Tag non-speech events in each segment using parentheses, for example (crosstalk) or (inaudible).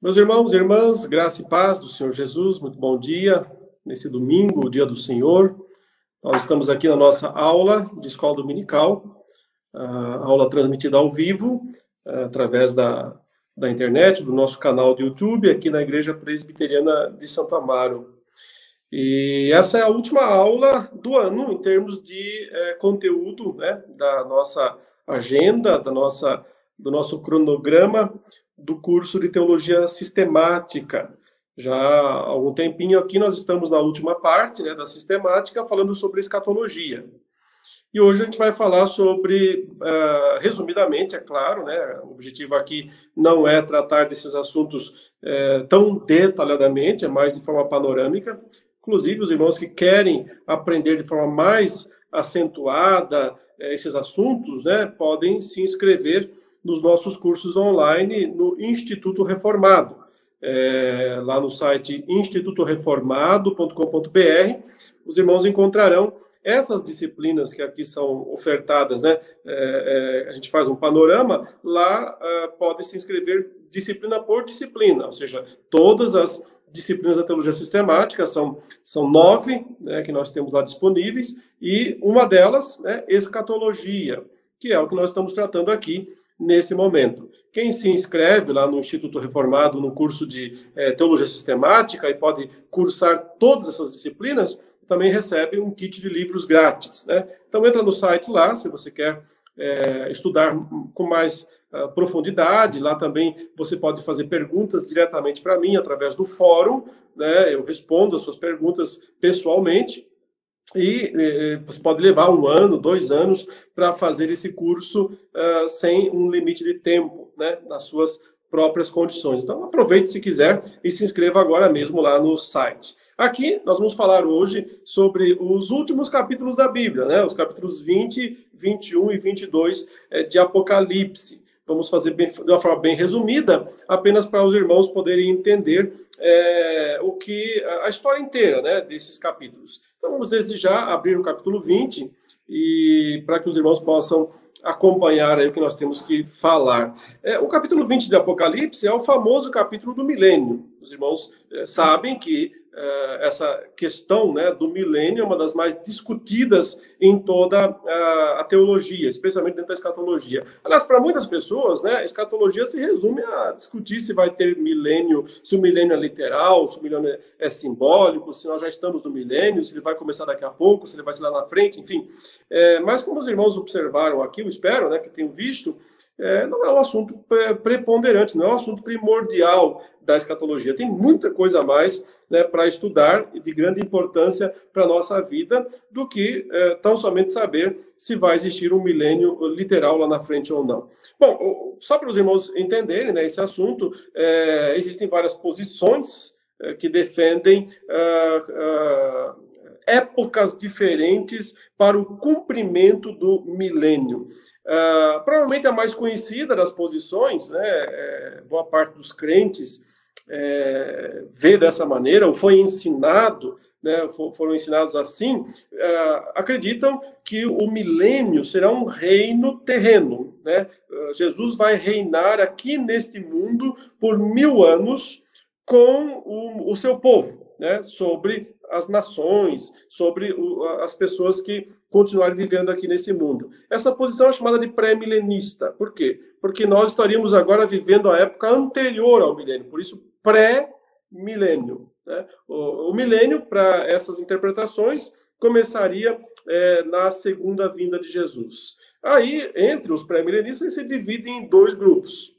Meus irmãos e irmãs, graça e paz do Senhor Jesus, muito bom dia. Nesse domingo, o dia do Senhor, nós estamos aqui na nossa aula de escola dominical, aula transmitida ao vivo, através da, da internet, do nosso canal do YouTube, aqui na Igreja Presbiteriana de Santo Amaro. E essa é a última aula do ano, em termos de é, conteúdo, né, da nossa agenda, da nossa, do nosso cronograma do curso de Teologia Sistemática. Já há algum tempinho aqui nós estamos na última parte né, da sistemática, falando sobre escatologia. E hoje a gente vai falar sobre, uh, resumidamente, é claro, né, o objetivo aqui não é tratar desses assuntos uh, tão detalhadamente, é mais de forma panorâmica. Inclusive, os irmãos que querem aprender de forma mais acentuada uh, esses assuntos, né, podem se inscrever nos nossos cursos online no Instituto Reformado. É, lá no site institutoreformado.com.br, os irmãos encontrarão essas disciplinas que aqui são ofertadas, né? É, é, a gente faz um panorama, lá é, pode se inscrever disciplina por disciplina, ou seja, todas as disciplinas da teologia sistemática são, são nove né, que nós temos lá disponíveis, e uma delas é escatologia, que é o que nós estamos tratando aqui nesse momento. Quem se inscreve lá no Instituto Reformado no curso de é, Teologia Sistemática e pode cursar todas essas disciplinas, também recebe um kit de livros grátis. Né? Então, entra no site lá, se você quer é, estudar com mais uh, profundidade. Lá também você pode fazer perguntas diretamente para mim através do fórum. Né? Eu respondo as suas perguntas pessoalmente. E eh, você pode levar um ano, dois anos para fazer esse curso uh, sem um limite de tempo, né, nas suas próprias condições. Então, aproveite se quiser e se inscreva agora mesmo lá no site. Aqui nós vamos falar hoje sobre os últimos capítulos da Bíblia, né, os capítulos 20, 21 e 22 eh, de Apocalipse. Vamos fazer bem, de uma forma bem resumida, apenas para os irmãos poderem entender é, o que a história inteira né, desses capítulos. Então vamos desde já abrir o capítulo 20 e para que os irmãos possam acompanhar aí o que nós temos que falar. É, o capítulo 20 de Apocalipse é o famoso capítulo do milênio. Os irmãos é, sabem que essa questão né, do milênio é uma das mais discutidas em toda a, a teologia, especialmente dentro da escatologia. Aliás, para muitas pessoas, né, a escatologia se resume a discutir se vai ter milênio, se o milênio é literal, se o milênio é simbólico, se nós já estamos no milênio, se ele vai começar daqui a pouco, se ele vai ser lá na frente, enfim. É, mas como os irmãos observaram aqui, eu espero né, que tenham visto, é, não é um assunto preponderante, não é um assunto primordial da escatologia. Tem muita coisa a mais né, para estudar e de grande importância para a nossa vida do que é, tão somente saber se vai existir um milênio literal lá na frente ou não. Bom, só para os irmãos entenderem né, esse assunto, é, existem várias posições é, que defendem ah, épocas diferentes para o cumprimento do milênio. Uh, provavelmente a mais conhecida das posições, né, é, boa parte dos crentes é, vê dessa maneira, ou foi ensinado, né, foram ensinados assim, uh, acreditam que o milênio será um reino terreno. Né? Uh, Jesus vai reinar aqui neste mundo por mil anos com o, o seu povo, né, sobre as nações, sobre o, as pessoas que continuarem vivendo aqui nesse mundo. Essa posição é chamada de pré-milenista. Por quê? Porque nós estaríamos agora vivendo a época anterior ao milênio, por isso pré-milênio. Né? O, o, milênio, para essas interpretações, começaria é, na segunda vinda de Jesus. Aí, entre os pré-milenistas, se dividem em dois grupos.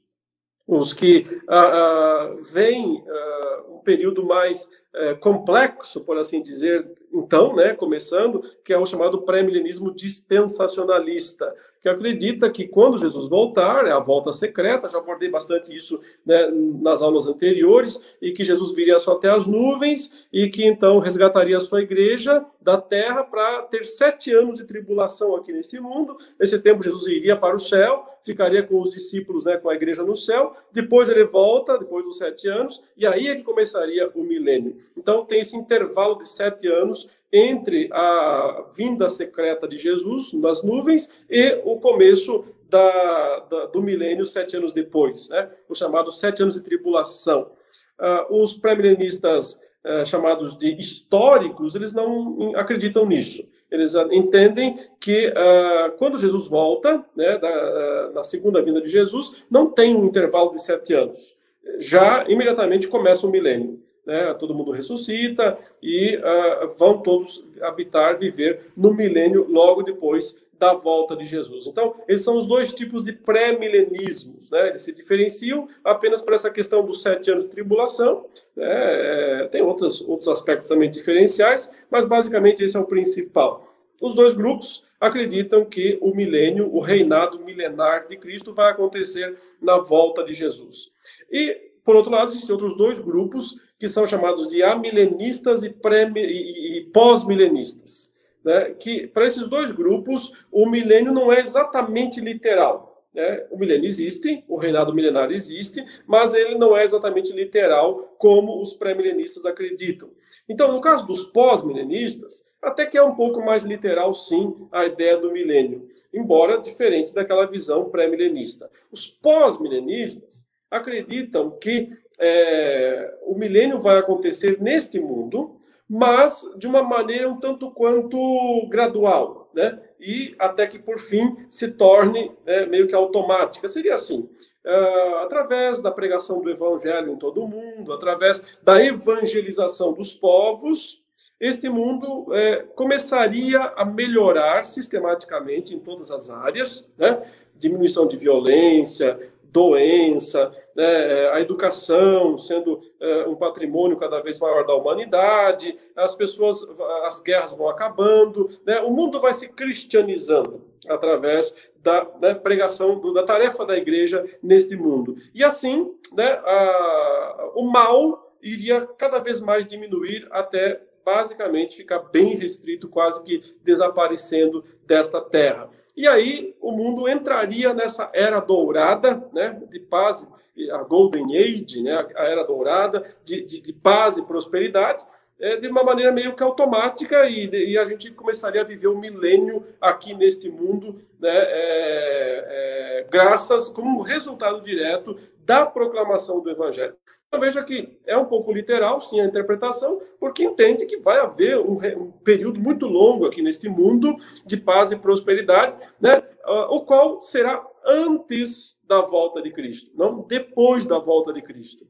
Os que ah, ah, veem ah, um período mais é, complexo, por assim dizer, então, né, começando, que é o chamado pré-milenismo dispensacionalista, que acredita que quando Jesus voltar, é a volta secreta, já abordei bastante isso né, nas aulas anteriores, e que Jesus viria só até as nuvens, e que então resgataria a sua igreja da terra para ter sete anos de tribulação aqui nesse mundo. Nesse tempo, Jesus iria para o céu, ficaria com os discípulos, né, com a igreja no céu, depois ele volta, depois dos sete anos, e aí é que começaria o milênio. Então, tem esse intervalo de sete anos entre a vinda secreta de Jesus nas nuvens e o começo da, da, do milênio sete anos depois, né? os chamados sete anos de tribulação. Uh, os pré-milenistas uh, chamados de históricos, eles não acreditam nisso. Eles entendem que uh, quando Jesus volta, né, da, na segunda vinda de Jesus, não tem um intervalo de sete anos. Já imediatamente começa o milênio né, todo mundo ressuscita e uh, vão todos habitar, viver no milênio logo depois da volta de Jesus. Então, esses são os dois tipos de pré-milenismos. Né? Eles se diferenciam apenas por essa questão dos sete anos de tribulação. Né? É, tem outros, outros aspectos também diferenciais, mas basicamente esse é o principal. Os dois grupos acreditam que o milênio, o reinado milenar de Cristo, vai acontecer na volta de Jesus. E, por outro lado, existem outros dois grupos que são chamados de amilenistas e, e, e pós-milenistas. Né? Que para esses dois grupos, o milênio não é exatamente literal. Né? O milênio existe, o reinado milenar existe, mas ele não é exatamente literal como os pré-milenistas acreditam. Então, no caso dos pós-milenistas, até que é um pouco mais literal, sim, a ideia do milênio, embora diferente daquela visão pré-milenista. Os pós-milenistas acreditam que é, o milênio vai acontecer neste mundo, mas de uma maneira um tanto quanto gradual, né? E até que por fim se torne é, meio que automática. Seria assim: uh, através da pregação do evangelho em todo o mundo, através da evangelização dos povos, este mundo é, começaria a melhorar sistematicamente em todas as áreas, né? diminuição de violência, doença, né, a educação sendo é, um patrimônio cada vez maior da humanidade, as pessoas, as guerras vão acabando, né, o mundo vai se cristianizando através da né, pregação, da tarefa da igreja neste mundo. E assim, né, a, o mal iria cada vez mais diminuir até basicamente ficar bem restrito, quase que desaparecendo desta terra. E aí o mundo entraria nessa era dourada, né, de paz, a Golden Age, né, a era dourada de, de, de paz e prosperidade, é, de uma maneira meio que automática e, e, a gente começaria a viver um milênio aqui neste mundo, né, é, é, graças como resultado direto da proclamação do Evangelho. Então, veja que é um pouco literal, sim, a interpretação, porque entende que vai haver um, um período muito longo aqui neste mundo de paz e prosperidade, né, uh, o qual será antes da volta de Cristo, não depois da volta de Cristo.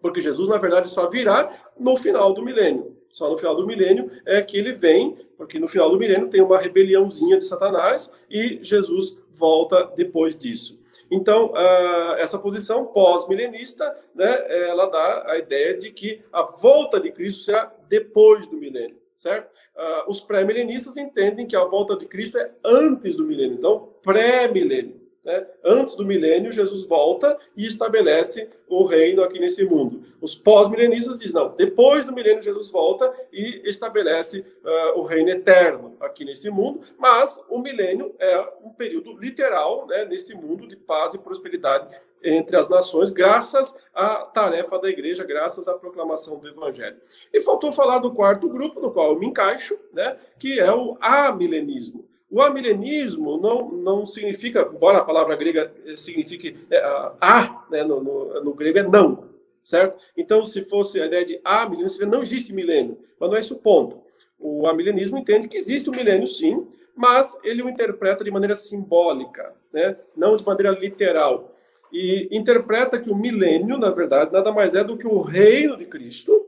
Porque Jesus, na verdade, só virá no final do milênio. Só no final do milênio é que ele vem, porque no final do milênio tem uma rebeliãozinha de Satanás e Jesus volta depois disso. Então, uh, essa posição pós-milenista, né, ela dá a ideia de que a volta de Cristo será depois do milênio, certo? Uh, os pré-milenistas entendem que a volta de Cristo é antes do milênio, então pré-milênio. Né? Antes do milênio, Jesus volta e estabelece o reino aqui nesse mundo. Os pós-milenistas dizem, não, depois do milênio, Jesus volta e estabelece uh, o reino eterno aqui nesse mundo, mas o milênio é um período literal né, nesse mundo de paz e prosperidade entre as nações, graças à tarefa da igreja, graças à proclamação do evangelho. E faltou falar do quarto grupo, no qual eu me encaixo, né, que é o amilenismo. O amilenismo não, não significa, embora a palavra grega signifique é, a, né, no, no, no, grego é não, certo? Então, se fosse a ideia de amilenismo, seria não existe milênio, mas não é esse o ponto. O amilenismo entende que existe o milênio, sim, mas ele o interpreta de maneira simbólica, né? não de maneira literal. E interpreta que o milênio, na verdade, nada mais é do que o reino de Cristo,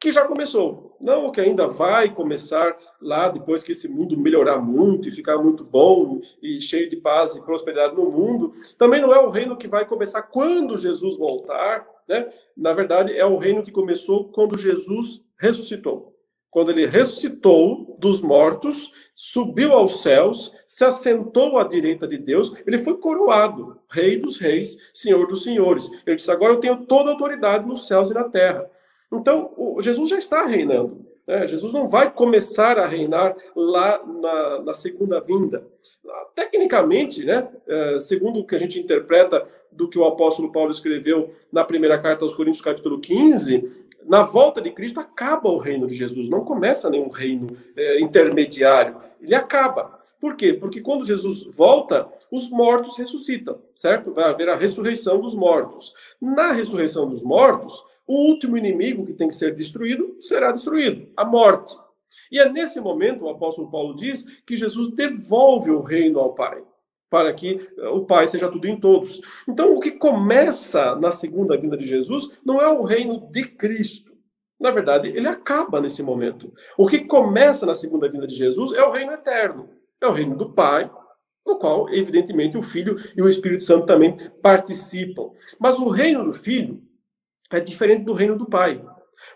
que já começou. Não que ainda vai começar lá depois que esse mundo melhorar muito e ficar muito bom e cheio de paz e prosperidade no mundo. Também não é o reino que vai começar quando Jesus voltar, né? Na verdade, é o reino que começou quando Jesus ressuscitou. Quando ele ressuscitou dos mortos, subiu aos céus, se assentou à direita de Deus, ele foi coroado, Rei dos Reis, Senhor dos Senhores. Ele disse: Agora eu tenho toda a autoridade nos céus e na terra. Então, Jesus já está reinando. Né? Jesus não vai começar a reinar lá na, na segunda vinda. Tecnicamente, né, é, segundo o que a gente interpreta do que o apóstolo Paulo escreveu na primeira carta aos Coríntios, capítulo 15, na volta de Cristo acaba o reino de Jesus, não começa nenhum reino é, intermediário, ele acaba. Por quê? Porque quando Jesus volta, os mortos ressuscitam, certo? Vai haver a ressurreição dos mortos. Na ressurreição dos mortos, o último inimigo que tem que ser destruído será destruído a morte. E é nesse momento, o apóstolo Paulo diz, que Jesus devolve o reino ao Pai, para que eh, o Pai seja tudo em todos. Então, o que começa na segunda vinda de Jesus não é o reino de Cristo. Na verdade, ele acaba nesse momento. O que começa na segunda vinda de Jesus é o reino eterno, é o reino do Pai, no qual, evidentemente, o Filho e o Espírito Santo também participam. Mas o reino do Filho é diferente do reino do pai.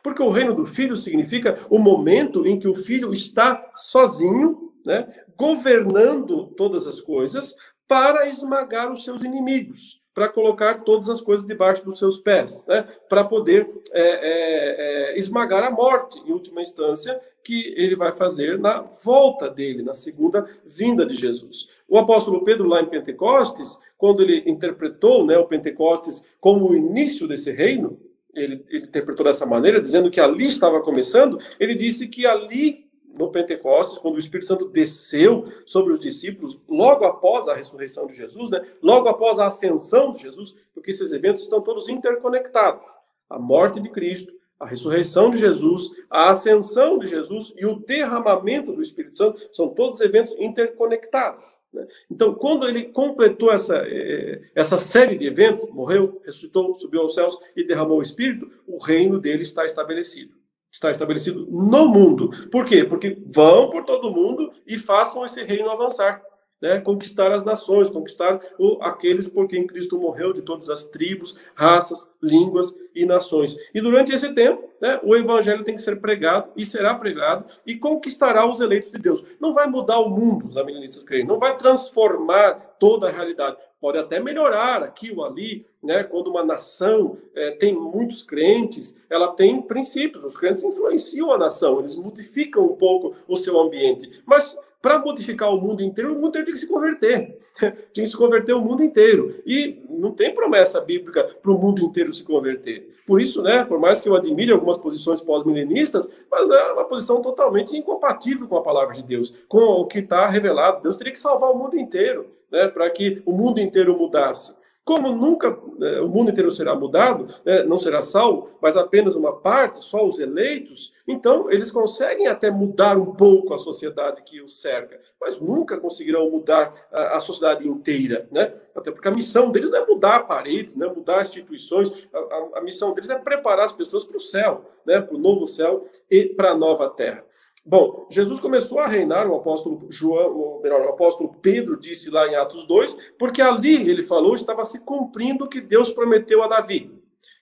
Porque o reino do filho significa o momento em que o filho está sozinho, né, governando todas as coisas, para esmagar os seus inimigos, para colocar todas as coisas debaixo dos seus pés, né, para poder é, é, é, esmagar a morte, em última instância, que ele vai fazer na volta dele, na segunda vinda de Jesus. O apóstolo Pedro, lá em Pentecostes, quando ele interpretou né, o Pentecostes como o início desse reino, ele, ele interpretou dessa maneira, dizendo que ali estava começando, ele disse que ali no Pentecostes, quando o Espírito Santo desceu sobre os discípulos, logo após a ressurreição de Jesus, né, logo após a ascensão de Jesus, porque esses eventos estão todos interconectados. A morte de Cristo, a ressurreição de Jesus, a ascensão de Jesus e o derramamento do Espírito Santo são todos eventos interconectados. Né? Então, quando ele completou essa, eh, essa série de eventos, morreu, ressuscitou, subiu aos céus e derramou o Espírito, o reino dele está estabelecido. Está estabelecido no mundo. Por quê? Porque vão por todo mundo e façam esse reino avançar né, conquistar as nações, conquistar o, aqueles por quem Cristo morreu, de todas as tribos, raças, línguas e nações. E durante esse tempo, né, o evangelho tem que ser pregado e será pregado e conquistará os eleitos de Deus. Não vai mudar o mundo, os amilenistas creem, não vai transformar toda a realidade. Pode até melhorar aqui ou ali, né? Quando uma nação é, tem muitos crentes, ela tem princípios. Os crentes influenciam a nação, eles modificam um pouco o seu ambiente. Mas para modificar o mundo inteiro, o mundo inteiro tinha que se converter. (laughs) tinha que se converter o mundo inteiro. E não tem promessa bíblica para o mundo inteiro se converter. Por isso, né, por mais que eu admire algumas posições pós-milenistas, mas é uma posição totalmente incompatível com a palavra de Deus, com o que está revelado. Deus teria que salvar o mundo inteiro, né, para que o mundo inteiro mudasse. Como nunca né, o mundo inteiro será mudado, né, não será salvo, mas apenas uma parte, só os eleitos, então eles conseguem até mudar um pouco a sociedade que os cerca, mas nunca conseguirão mudar a, a sociedade inteira, né? Até porque a missão deles não é mudar paredes, não é mudar instituições, a, a, a missão deles é preparar as pessoas para o céu, né? Para o novo céu e para a nova terra. Bom, Jesus começou a reinar, o apóstolo João, ou melhor, o apóstolo Pedro disse lá em Atos 2, porque ali ele falou estava se cumprindo o que Deus prometeu a Davi,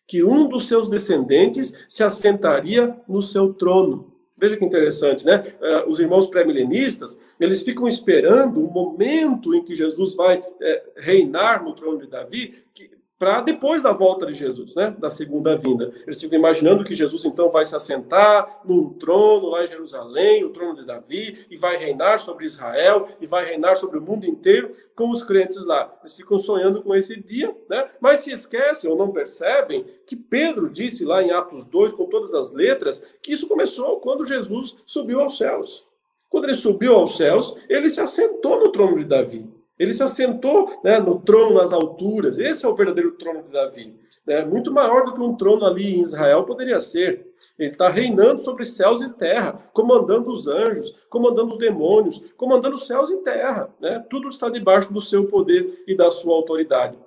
que um dos seus descendentes se assentaria no seu trono. Veja que interessante, né? Uh, os irmãos pré-milenistas, eles ficam esperando o momento em que Jesus vai é, reinar no trono de Davi, que, para depois da volta de Jesus, né, da segunda vinda. Eles ficam imaginando que Jesus então vai se assentar num trono lá em Jerusalém, o trono de Davi, e vai reinar sobre Israel, e vai reinar sobre o mundo inteiro com os crentes lá. Eles ficam sonhando com esse dia, né? Mas se esquecem ou não percebem que Pedro disse lá em Atos 2 com todas as letras que isso começou quando Jesus subiu aos céus. Quando ele subiu aos céus, ele se assentou no trono de Davi. Ele se assentou né, no trono nas alturas. Esse é o verdadeiro trono de Davi. Né? Muito maior do que um trono ali em Israel poderia ser. Ele está reinando sobre céus e terra, comandando os anjos, comandando os demônios, comandando céus e terra. Né? Tudo está debaixo do seu poder e da sua autoridade.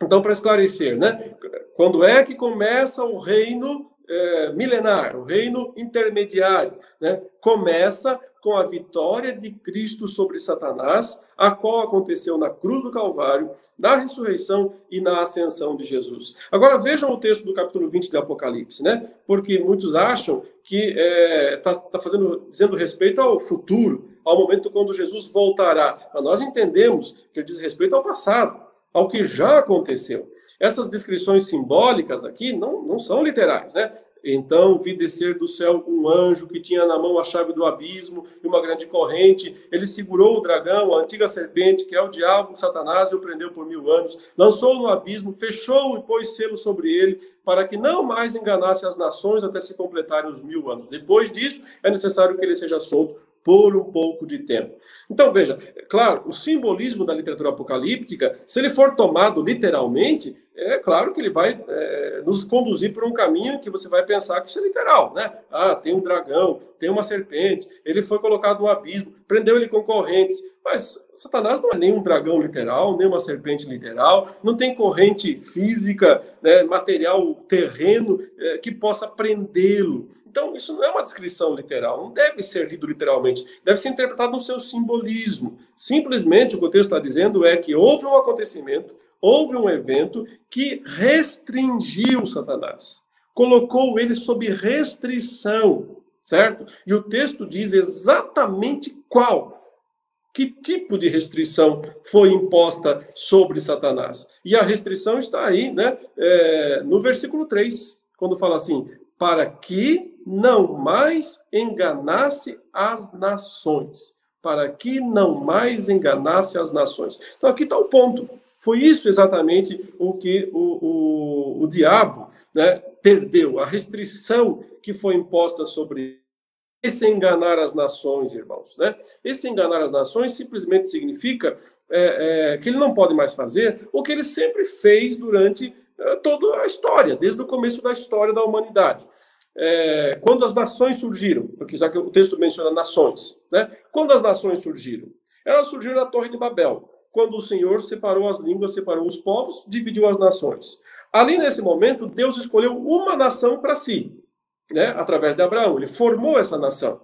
Então, para esclarecer, né, quando é que começa o reino é, milenar, o reino intermediário? Né? Começa com a vitória de Cristo sobre Satanás, a qual aconteceu na cruz do Calvário, na ressurreição e na ascensão de Jesus. Agora vejam o texto do capítulo 20 de Apocalipse, né? Porque muitos acham que está é, tá, tá fazendo, dizendo respeito ao futuro, ao momento quando Jesus voltará. Mas nós entendemos que ele diz respeito ao passado, ao que já aconteceu. Essas descrições simbólicas aqui não, não são literais, né? Então vi descer do céu um anjo que tinha na mão a chave do abismo e uma grande corrente. Ele segurou o dragão, a antiga serpente, que é o diabo, Satanás, e o prendeu por mil anos. Lançou-o no abismo, fechou e pôs selo sobre ele, para que não mais enganasse as nações até se completarem os mil anos. Depois disso, é necessário que ele seja solto por um pouco de tempo. Então, veja, claro, o simbolismo da literatura apocalíptica, se ele for tomado literalmente, é claro que ele vai é, nos conduzir por um caminho que você vai pensar que isso é literal, né? Ah, tem um dragão, tem uma serpente, ele foi colocado no abismo, prendeu ele com correntes. Mas Satanás não é nem um dragão literal, nem uma serpente literal, não tem corrente física, né, material terreno é, que possa prendê-lo. Então, isso não é uma descrição literal, não deve ser lido literalmente, deve ser interpretado no seu simbolismo. Simplesmente o que o texto está dizendo é que houve um acontecimento houve um evento que restringiu Satanás, colocou ele sob restrição, certo? E o texto diz exatamente qual, que tipo de restrição foi imposta sobre Satanás. E a restrição está aí, né, é, no versículo 3, quando fala assim: para que não mais enganasse as nações. Para que não mais enganasse as nações. Então aqui está o ponto. Foi isso exatamente o que o, o, o diabo né, perdeu, a restrição que foi imposta sobre esse enganar as nações, irmãos. Né? Esse enganar as nações simplesmente significa é, é, que ele não pode mais fazer o que ele sempre fez durante é, toda a história, desde o começo da história da humanidade. É, quando as nações surgiram, porque já que o texto menciona nações, né? quando as nações surgiram? Elas surgiram na Torre de Babel quando o Senhor separou as línguas, separou os povos, dividiu as nações. Ali nesse momento, Deus escolheu uma nação para si, né, através de Abraão. Ele formou essa nação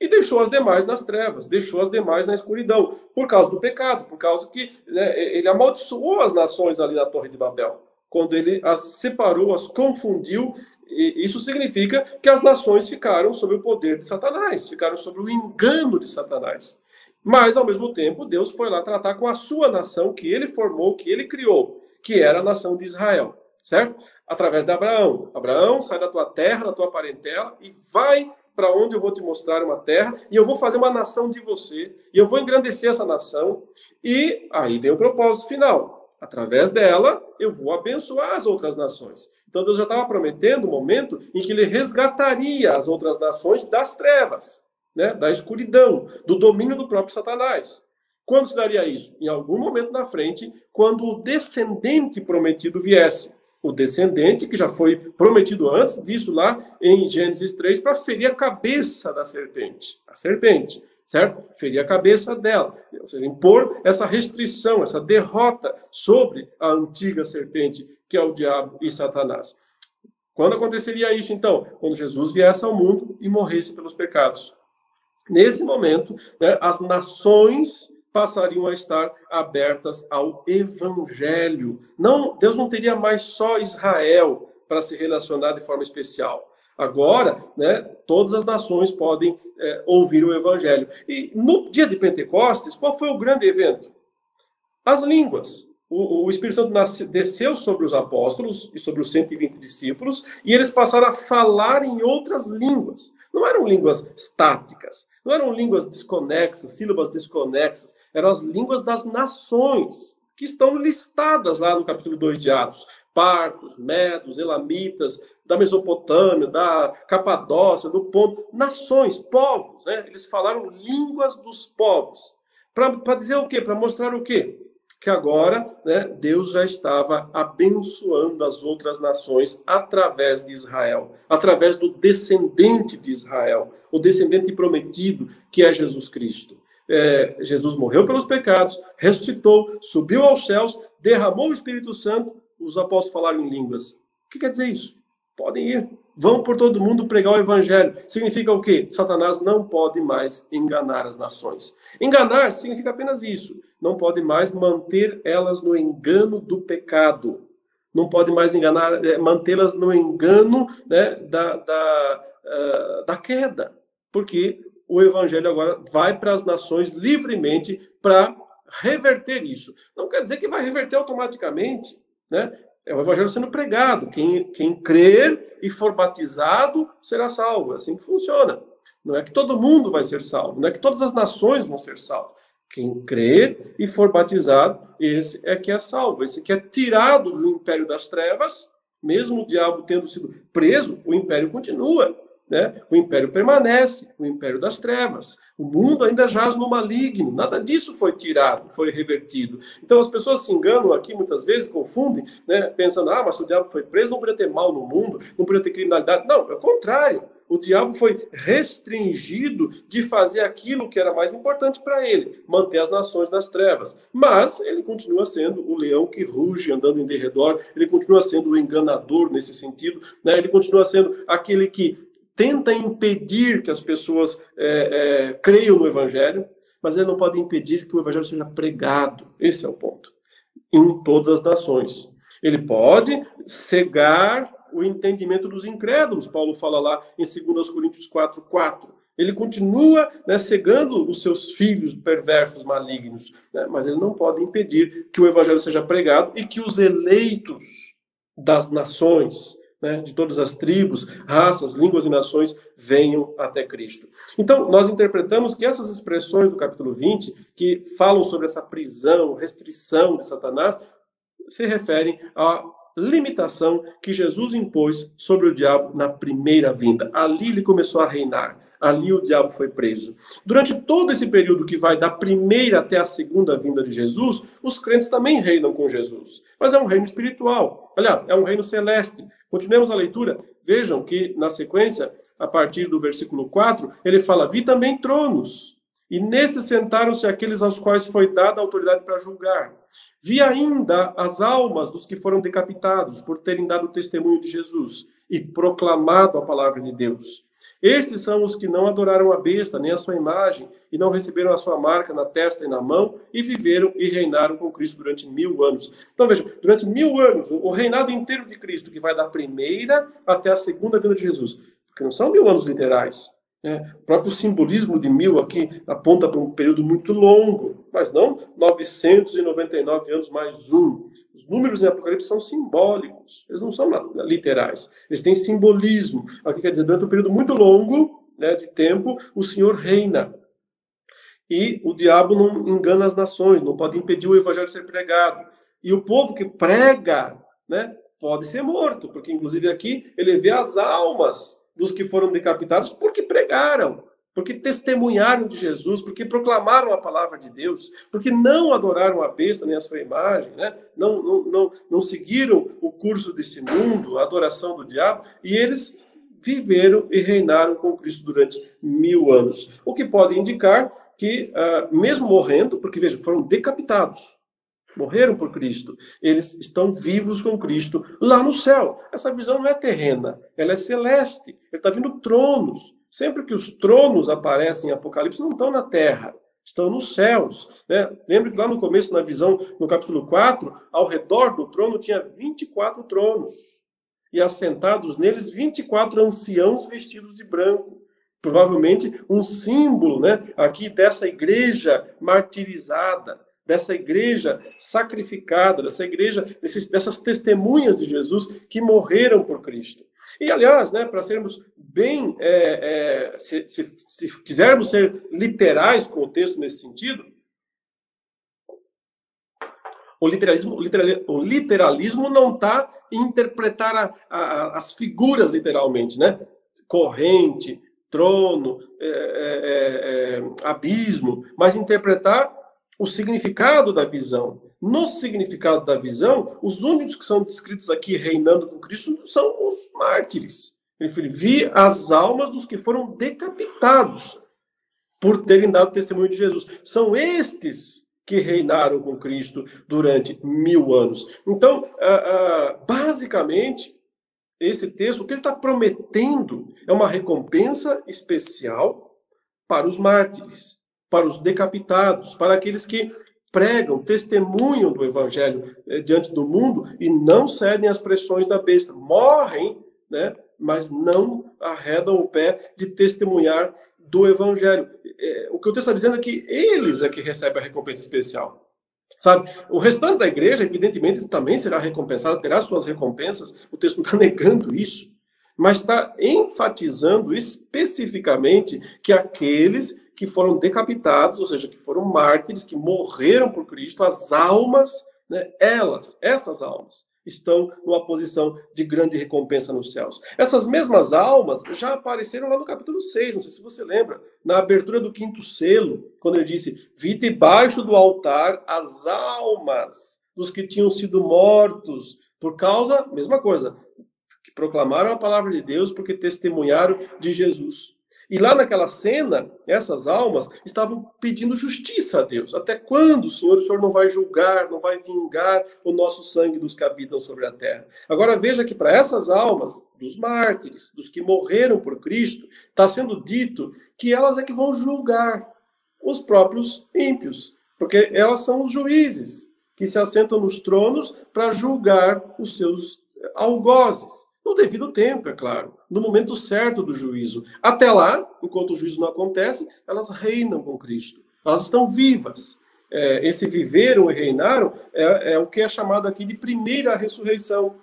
e deixou as demais nas trevas, deixou as demais na escuridão, por causa do pecado, por causa que né, ele amaldiçoou as nações ali na Torre de Babel. Quando ele as separou, as confundiu, isso significa que as nações ficaram sob o poder de Satanás, ficaram sob o engano de Satanás. Mas, ao mesmo tempo, Deus foi lá tratar com a sua nação, que ele formou, que ele criou, que era a nação de Israel, certo? Através de Abraão. Abraão, sai da tua terra, da tua parentela e vai para onde eu vou te mostrar uma terra, e eu vou fazer uma nação de você, e eu vou engrandecer essa nação, e aí vem o propósito final. Através dela, eu vou abençoar as outras nações. Então Deus já estava prometendo o um momento em que ele resgataria as outras nações das trevas né, da escuridão, do domínio do próprio Satanás. Quando se daria isso? Em algum momento na frente, quando o descendente prometido viesse. O descendente que já foi prometido antes disso, lá em Gênesis 3, para ferir a cabeça da serpente. A serpente, certo? Ferir a cabeça dela. Ou seja, impor essa restrição, essa derrota sobre a antiga serpente, que é o diabo e Satanás. Quando aconteceria isso, então? Quando Jesus viesse ao mundo e morresse pelos pecados. Nesse momento, né, as nações passariam a estar abertas ao evangelho. Não, Deus não teria mais só Israel para se relacionar de forma especial. Agora, né, todas as nações podem é, ouvir o evangelho. E no dia de Pentecostes, qual foi o grande evento? As línguas. O, o Espírito Santo nasce, desceu sobre os apóstolos e sobre os 120 discípulos, e eles passaram a falar em outras línguas. Não eram línguas estáticas, não eram línguas desconexas, sílabas desconexas, eram as línguas das nações, que estão listadas lá no capítulo 2 de Atos. Partos, Medos, Elamitas, da Mesopotâmia, da Capadócia, do Ponto, nações, povos, né? Eles falaram línguas dos povos. Para dizer o quê? Para mostrar o quê? Que agora né, Deus já estava abençoando as outras nações através de Israel, através do descendente de Israel, o descendente prometido, que é Jesus Cristo. É, Jesus morreu pelos pecados, ressuscitou, subiu aos céus, derramou o Espírito Santo, os apóstolos falaram em línguas. O que quer dizer isso? Podem ir, vão por todo mundo pregar o evangelho. Significa o quê? Satanás não pode mais enganar as nações. Enganar significa apenas isso não pode mais manter elas no engano do pecado. Não pode mais enganar, é, mantê-las no engano né, da, da, uh, da queda. Porque o evangelho agora vai para as nações livremente para reverter isso. Não quer dizer que vai reverter automaticamente, né? É o evangelho sendo pregado. Quem, quem crer e for batizado será salvo. É assim que funciona. Não é que todo mundo vai ser salvo, não é que todas as nações vão ser salvas. Quem crer e for batizado, esse é que é salvo, esse que é tirado do império das trevas, mesmo o diabo tendo sido preso, o império continua. Né? O império permanece, o império das trevas. O mundo ainda jaz no maligno, nada disso foi tirado, foi revertido. Então as pessoas se enganam aqui muitas vezes, confundem, né? pensando, ah, mas o diabo foi preso, não podia ter mal no mundo, não podia ter criminalidade. Não, é o contrário. O diabo foi restringido de fazer aquilo que era mais importante para ele, manter as nações nas trevas. Mas ele continua sendo o leão que ruge andando em derredor, ele continua sendo o enganador nesse sentido, né? ele continua sendo aquele que tenta impedir que as pessoas é, é, creiam no Evangelho, mas ele não pode impedir que o Evangelho seja pregado. Esse é o ponto. Em todas as nações. Ele pode cegar o entendimento dos incrédulos, Paulo fala lá em 2 Coríntios 4, 4. Ele continua né, cegando os seus filhos perversos, malignos, né, mas ele não pode impedir que o evangelho seja pregado e que os eleitos das nações, né, de todas as tribos, raças, línguas e nações venham até Cristo. Então, nós interpretamos que essas expressões do capítulo 20, que falam sobre essa prisão, restrição de Satanás, se referem à limitação que Jesus impôs sobre o diabo na primeira vinda. Ali ele começou a reinar. Ali o diabo foi preso. Durante todo esse período que vai da primeira até a segunda vinda de Jesus, os crentes também reinam com Jesus. Mas é um reino espiritual. Aliás, é um reino celeste. Continuemos a leitura. Vejam que, na sequência, a partir do versículo 4, ele fala: Vi também tronos, e nesses sentaram-se aqueles aos quais foi dada a autoridade para julgar. Vi ainda as almas dos que foram decapitados por terem dado testemunho de Jesus e proclamado a palavra de Deus. Estes são os que não adoraram a besta, nem a sua imagem, e não receberam a sua marca na testa e na mão, e viveram e reinaram com Cristo durante mil anos. Então veja, durante mil anos, o reinado inteiro de Cristo, que vai da primeira até a segunda vinda de Jesus, porque não são mil anos literais. Né? O próprio simbolismo de mil aqui aponta para um período muito longo, mas não 999 anos mais um. Os números em Apocalipse são simbólicos, eles não são literais, eles têm simbolismo. Aqui quer dizer, durante um período muito longo né, de tempo, o Senhor reina. E o diabo não engana as nações, não pode impedir o evangelho de ser pregado. E o povo que prega né, pode ser morto, porque inclusive aqui ele vê as almas dos que foram decapitados porque pregaram, porque testemunharam de Jesus, porque proclamaram a palavra de Deus, porque não adoraram a besta nem a sua imagem, né? não, não, não, não seguiram o curso desse mundo, a adoração do diabo, e eles viveram e reinaram com Cristo durante mil anos. O que pode indicar que, uh, mesmo morrendo, porque veja, foram decapitados, morreram por Cristo, eles estão vivos com Cristo lá no céu. Essa visão não é terrena, ela é celeste. Ele está vindo tronos. Sempre que os tronos aparecem em Apocalipse, não estão na terra, estão nos céus. Né? Lembra que lá no começo, na visão, no capítulo 4, ao redor do trono tinha 24 tronos. E assentados neles 24 anciãos vestidos de branco provavelmente um símbolo, né, aqui dessa igreja martirizada, dessa igreja sacrificada, dessa igreja, desses, dessas testemunhas de Jesus que morreram por Cristo. E, aliás, né, para sermos bem, é, é, se, se, se quisermos ser literais com o texto nesse sentido, o literalismo, o literalismo, o literalismo não está em interpretar a, a, as figuras literalmente, né? Corrente, trono, é, é, é abismo, mas interpretar o significado da visão. No significado da visão, os únicos que são descritos aqui reinando com Cristo são os mártires. Ele falou, vi as almas dos que foram decapitados por terem dado testemunho de Jesus. São estes que reinaram com Cristo durante mil anos. Então, ah, ah, basicamente, esse texto, o que ele está prometendo é uma recompensa especial para os mártires para os decapitados, para aqueles que pregam, testemunham do evangelho eh, diante do mundo e não cedem às pressões da besta. Morrem, né, mas não arredam o pé de testemunhar do evangelho. É, o que o texto está dizendo é que eles é que recebem a recompensa especial. Sabe? O restante da igreja, evidentemente, também será recompensado, terá suas recompensas. O texto não está (laughs) negando isso. mas está enfatizando especificamente que aqueles que foram decapitados, ou seja, que foram mártires, que morreram por Cristo, as almas, né, elas, essas almas, estão numa posição de grande recompensa nos céus. Essas mesmas almas já apareceram lá no capítulo 6, não sei se você lembra, na abertura do quinto selo, quando ele disse: Vi debaixo do altar as almas dos que tinham sido mortos por causa, mesma coisa, que proclamaram a palavra de Deus porque testemunharam de Jesus. E lá naquela cena, essas almas estavam pedindo justiça a Deus. Até quando, Senhor, o Senhor não vai julgar, não vai vingar o nosso sangue dos que habitam sobre a terra? Agora veja que para essas almas, dos mártires, dos que morreram por Cristo, está sendo dito que elas é que vão julgar os próprios ímpios, porque elas são os juízes que se assentam nos tronos para julgar os seus algozes. No devido tempo, é claro, no momento certo do juízo. Até lá, enquanto o juízo não acontece, elas reinam com Cristo. Elas estão vivas. É, esse viveram e reinaram é, é, o que é chamado aqui de primeira ressurreição.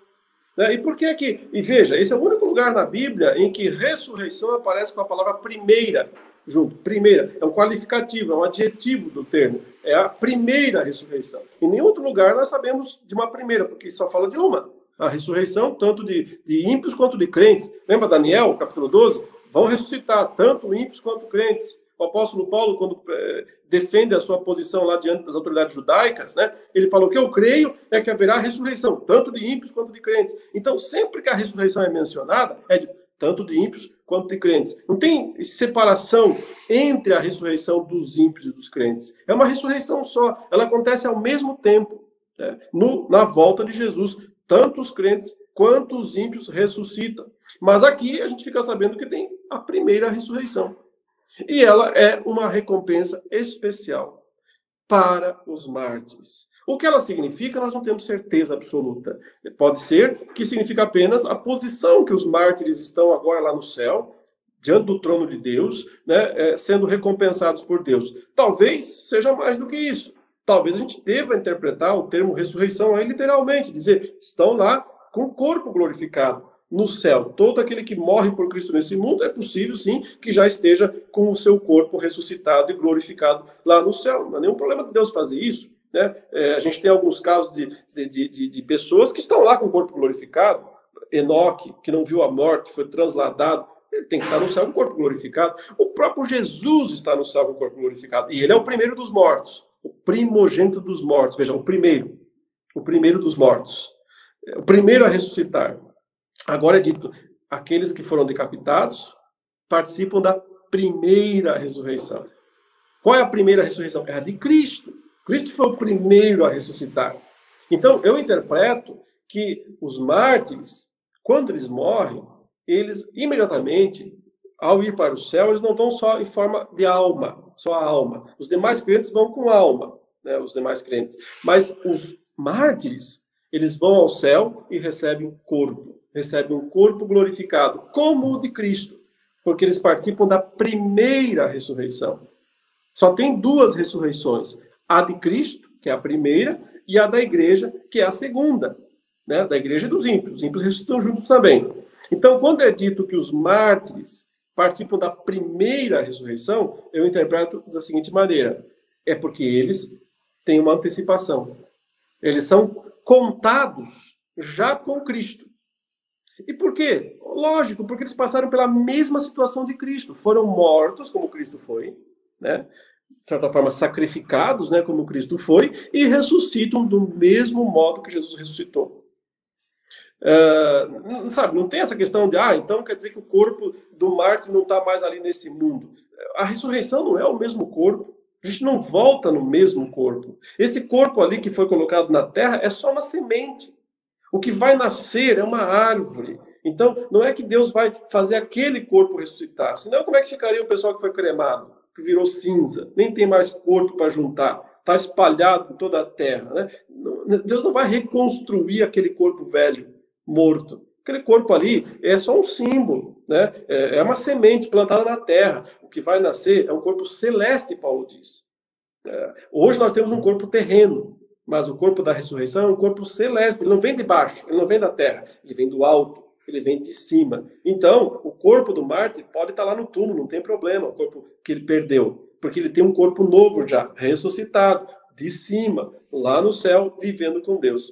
Né? E por que que? E veja, esse é o único lugar na Bíblia em que ressurreição aparece com a palavra primeira junto. Primeira é um qualificativo, é um adjetivo do termo. É a primeira ressurreição. Em nenhum outro lugar nós sabemos de uma primeira, porque só fala de uma a ressurreição, tanto de, de ímpios quanto de crentes. Lembra Daniel, capítulo 12? Vão ressuscitar tanto ímpios quanto crentes. O apóstolo Paulo, quando é, defende a sua posição lá diante das autoridades judaicas, né, ele falou: o que eu creio é que haverá ressurreição, tanto de ímpios quanto de crentes. Então, sempre que a ressurreição é mencionada, é de tanto de ímpios quanto de crentes. Não tem separação entre a ressurreição dos ímpios e dos crentes. É uma ressurreição só. Ela acontece ao mesmo tempo, né, no, na volta de Jesus tanto os crentes quanto os ímpios ressuscitam. Mas aqui a gente fica sabendo que tem a primeira ressurreição. E ela é uma recompensa especial para os mártires. O que ela significa, nós não temos certeza absoluta. Pode ser que significa apenas a posição que os mártires estão agora lá no céu, diante do trono de Deus, né, é, sendo recompensados por Deus. Talvez seja mais do que isso. Talvez a gente deva interpretar o termo ressurreição aí literalmente, dizer, estão lá com o corpo glorificado no céu. Todo aquele que morre por Cristo nesse mundo é possível, sim, que já esteja com o seu corpo ressuscitado e glorificado lá no céu. Não é nenhum problema de Deus fazer isso. Né? É, a gente tem alguns casos de, de, de, de, pessoas que estão lá com o corpo glorificado. Enoque, que não viu a morte, foi transladado. Ele tem que estar no céu com o corpo glorificado. O próprio Jesus está no céu com o corpo glorificado. E ele é o primeiro dos mortos o primogênito dos mortos. Veja, o primeiro. O primeiro dos mortos. O primeiro a ressuscitar. Agora é dito: aqueles que foram decapitados participam da primeira ressurreição. Qual é a primeira ressurreição? É a de Cristo. Cristo foi o primeiro a ressuscitar. Então, eu interpreto que os mártires, quando eles morrem, eles imediatamente ao ir para o céu, eles não vão só em forma de alma, só a alma. Os demais crentes vão com alma, né, os demais crentes. Mas os mártires, eles vão ao céu e recebem corpo, recebem um corpo glorificado, como o de Cristo, porque eles participam da primeira ressurreição. Só tem duas ressurreições: a de Cristo, que é a primeira, e a da igreja, que é a segunda, né, da igreja dos ímpios. Os ímpios ressuscitam juntos também. Então, quando é dito que os mártires participam da primeira ressurreição, eu interpreto da seguinte maneira: é porque eles têm uma antecipação. Eles são contados já com Cristo. E por quê? Lógico, porque eles passaram pela mesma situação de Cristo. Foram mortos, como Cristo foi, né? de certa forma, sacrificados, né, como Cristo foi, e ressuscitam do mesmo modo que Jesus ressuscitou. Uh, sabe, não tem essa questão de, ah, então quer dizer que o corpo do Marte não está mais ali nesse mundo. A ressurreição não é o mesmo corpo. A gente não volta no mesmo corpo. Esse corpo ali que foi colocado na terra é só uma semente. O que vai nascer é uma árvore. Então, não é que Deus vai fazer aquele corpo ressuscitar. Senão, como é que ficaria o pessoal que foi cremado, que virou cinza? Nem tem mais corpo para juntar. Está espalhado em toda a terra. Né? Deus não vai reconstruir aquele corpo velho morto. Aquele corpo ali é só um símbolo, né? É, é uma semente plantada na terra. O que vai nascer é um corpo celeste, Paulo diz. É, hoje nós temos um corpo terreno, mas o corpo da ressurreição é um corpo celeste. Ele não vem de baixo, ele não vem da terra, ele vem do alto. ele vem de cima. Então, o corpo do mártir pode estar lá no túmulo, não tem problema, o corpo que ele perdeu, porque ele tem um corpo novo já, ressuscitado, de cima, lá no céu, vivendo com Deus.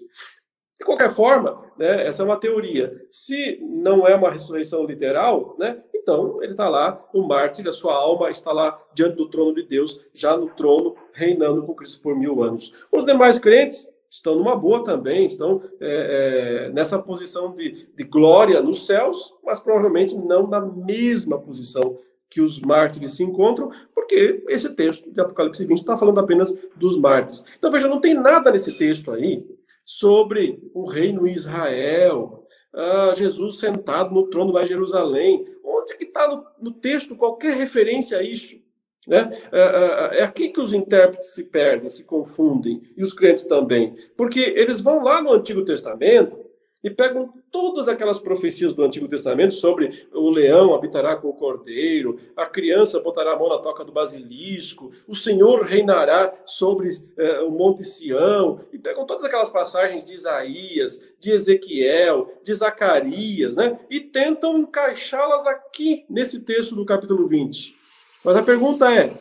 De qualquer forma, né, essa é uma teoria. Se não é uma ressurreição literal, né, então ele está lá, o mártir, a sua alma está lá diante do trono de Deus, já no trono, reinando com Cristo por mil anos. Os demais crentes estão numa boa também, estão é, é, nessa posição de, de glória nos céus, mas provavelmente não na mesma posição que os mártires se encontram, porque esse texto de Apocalipse 20 está falando apenas dos mártires. Então, veja, não tem nada nesse texto aí sobre um reino Israel, ah, Jesus sentado no trono lá em Jerusalém. Onde é que está no, texto qualquer referência a isso? Né? É, é, é, aqui que os intérpretes se perdem, se confundem, e os crentes também. Porque eles vão lá no Antigo Testamento e pegam todas aquelas profecias do Antigo Testamento sobre o leão habitará com o cordeiro, a criança botará a mão na toca do basilisco, o Senhor reinará sobre eh, o Monte Sião, e pegam todas aquelas passagens de Isaías, de Ezequiel, de Zacarias, né? E tentam encaixá-las aqui nesse texto do capítulo 20. Mas a pergunta é: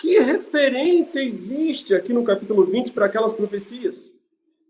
que referência existe aqui no capítulo 20 para aquelas profecias?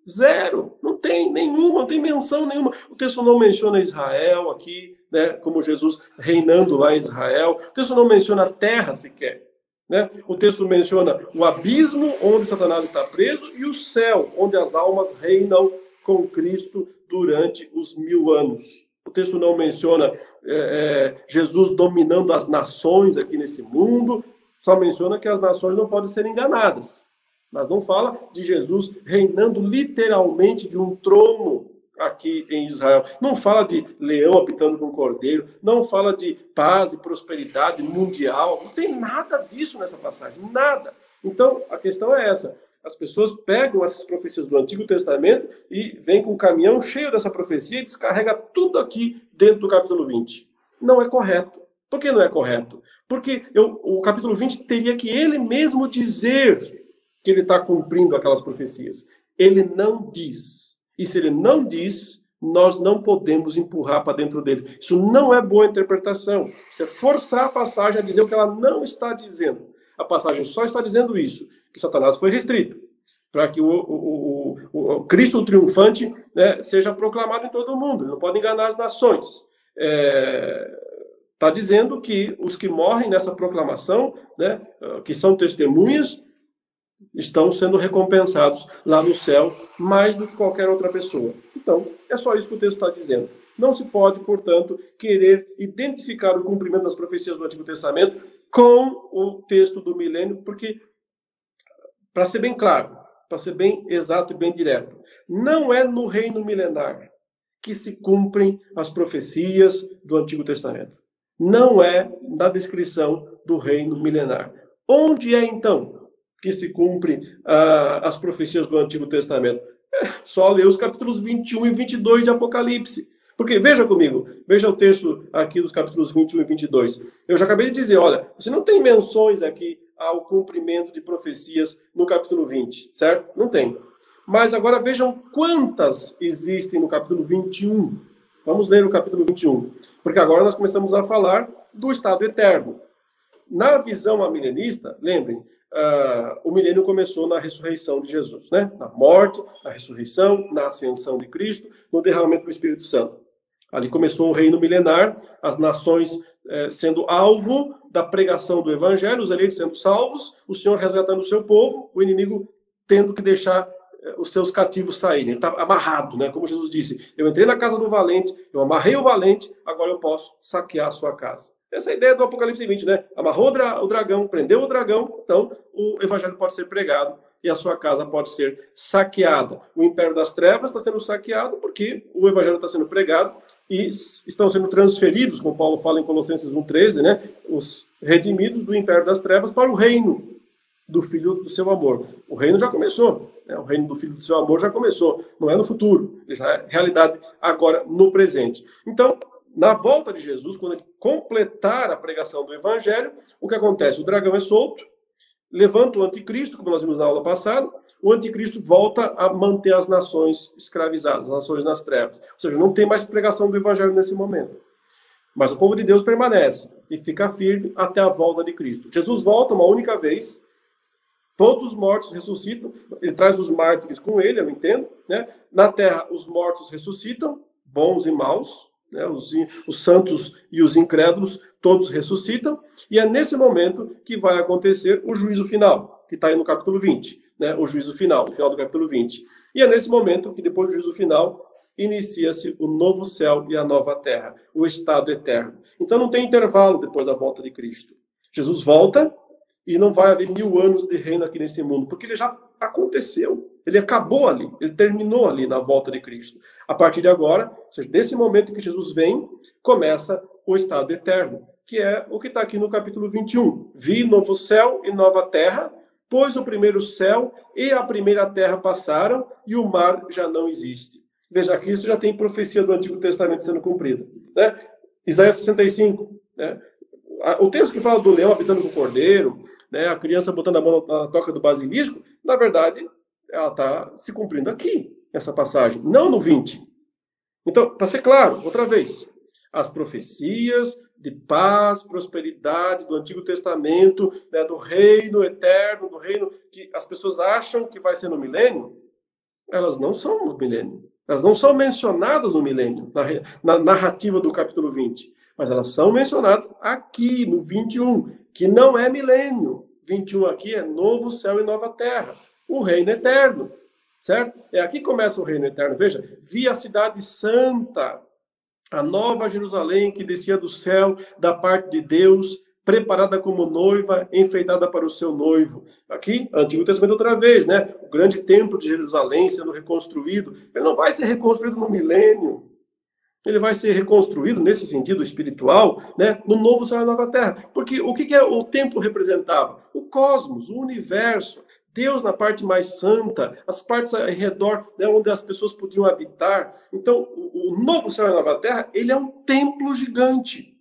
Zero. Não tem nenhuma, não tem menção nenhuma. O texto não menciona Israel aqui, né, como Jesus reinando lá em Israel. O texto não menciona a terra sequer. Né? O texto menciona o abismo onde Satanás está preso e o céu, onde as almas reinam com Cristo durante os mil anos. O texto não menciona é, é, Jesus dominando as nações aqui nesse mundo, só menciona que as nações não podem ser enganadas. Mas não fala de Jesus reinando literalmente de um trono aqui em Israel. Não fala de leão habitando com cordeiro, não fala de paz e prosperidade mundial. Não tem nada disso nessa passagem, nada. Então, a questão é essa. As pessoas pegam essas profecias do Antigo Testamento e vêm com um caminhão cheio dessa profecia e descarrega tudo aqui dentro do capítulo 20. Não é correto. Por que não é correto? Porque eu, o capítulo 20 teria que ele mesmo dizer que ele está cumprindo aquelas profecias. Ele não diz. E se ele não diz, nós não podemos empurrar para dentro dele. Isso não é boa interpretação. Isso é forçar a passagem a dizer o que ela não está dizendo. A passagem só está dizendo isso, que Satanás foi restrito, para que o, o, o, o, Cristo triunfante né, seja proclamado em todo o mundo. Não pode enganar as nações. Está é, dizendo que os que morrem nessa proclamação, né, que são testemunhas, estão sendo recompensados lá no céu mais do que qualquer outra pessoa. Então, é só isso que o texto está dizendo. Não se pode, portanto, querer identificar o cumprimento das profecias do Antigo Testamento com o texto do milênio, porque, para ser bem claro, para ser bem exato e bem direto, não é no reino milenar que se cumprem as profecias do Antigo Testamento. Não é na descrição do reino milenar. Onde é então que se cumprem ah, as profecias do Antigo Testamento? É só ler os capítulos 21 e 22 de Apocalipse. Porque veja comigo, veja o texto aqui dos capítulos 21 e 22. Eu já acabei de dizer, olha, você não tem menções aqui ao cumprimento de profecias no capítulo 20, certo? Não tem. Mas agora vejam quantas existem no capítulo 21. Vamos ler o capítulo 21, porque agora nós começamos a falar do estado eterno. Na visão amilenista, lembrem, uh, o milênio começou na ressurreição de Jesus, né? Na morte, na ressurreição, na ascensão de Cristo, no derramamento do Espírito Santo. Ali começou o reino milenar, as nações eh, sendo alvo da pregação do evangelho, os eleitos sendo salvos, o Senhor resgatando o seu povo, o inimigo tendo que deixar eh, os seus cativos saírem. Ele está amarrado, né? Como Jesus disse: Eu entrei na casa do valente, eu amarrei o valente, agora eu posso saquear a sua casa. Essa é ideia do Apocalipse 20, né? Amarrou o dragão, prendeu o dragão, então o evangelho pode ser pregado e a sua casa pode ser saqueada. O império das trevas está sendo saqueado porque o evangelho está sendo pregado e estão sendo transferidos, como Paulo fala em Colossenses 1,13, né? Os redimidos do império das trevas para o reino do filho do seu amor. O reino já começou, né? o reino do filho do seu amor já começou, não é no futuro, já é realidade agora no presente. Então, na volta de Jesus, quando ele completar a pregação do evangelho, o que acontece? O dragão é solto, levanta o anticristo, como nós vimos na aula passada, o anticristo volta a manter as nações escravizadas, as nações nas trevas. Ou seja, não tem mais pregação do evangelho nesse momento. Mas o povo de Deus permanece e fica firme até a volta de Cristo. Jesus volta uma única vez, todos os mortos ressuscitam, ele traz os mártires com ele, eu entendo. Né? Na terra, os mortos ressuscitam, bons e maus, né? os, os santos e os incrédulos, todos ressuscitam, e é nesse momento que vai acontecer o juízo final, que está aí no capítulo 20, né? o juízo final, o final do capítulo 20. E é nesse momento que, depois do juízo final, inicia-se o novo céu e a nova terra, o estado eterno. Então não tem intervalo depois da volta de Cristo. Jesus volta e não vai haver mil anos de reino aqui nesse mundo, porque ele já aconteceu. Ele acabou ali, ele terminou ali na volta de Cristo. A partir de agora, ou seja, desse momento que Jesus vem, começa o estado eterno, que é o que está aqui no capítulo 21. Vi novo céu e nova terra, pois o primeiro céu e a primeira terra passaram e o mar já não existe. Veja, aqui isso já tem profecia do Antigo Testamento sendo cumprida. Né? Isaías 65. Né? O texto que fala do leão habitando com o cordeiro, né? a criança botando a mão na toca do basilisco, na verdade, ela está se cumprindo aqui, essa passagem, não no 20. Então, para ser claro, outra vez, as profecias de paz, prosperidade do Antigo Testamento, né, do reino eterno, do reino que as pessoas acham que vai ser no milênio, elas não são no milênio. Elas não são mencionadas no milênio, na, na narrativa do capítulo 20, mas elas são mencionadas aqui no 21, que não é milênio. 21 aqui é novo céu e nova terra, o reino eterno, certo? É aqui que começa o reino eterno. Veja, vi a cidade santa, a nova Jerusalém que descia do céu da parte de Deus, preparada como noiva, enfeitada para o seu noivo. Aqui, Antigo Testamento outra vez, né? O grande templo de Jerusalém sendo reconstruído. Ele não vai ser reconstruído no milênio. Ele vai ser reconstruído nesse sentido espiritual, né, no novo céu e nova terra. Porque o que, que é o templo representava? O cosmos, o universo. Deus na parte mais santa, as partes ao redor, né, onde as pessoas podiam habitar. Então, o, o novo céu e nova terra, ele é um templo gigante.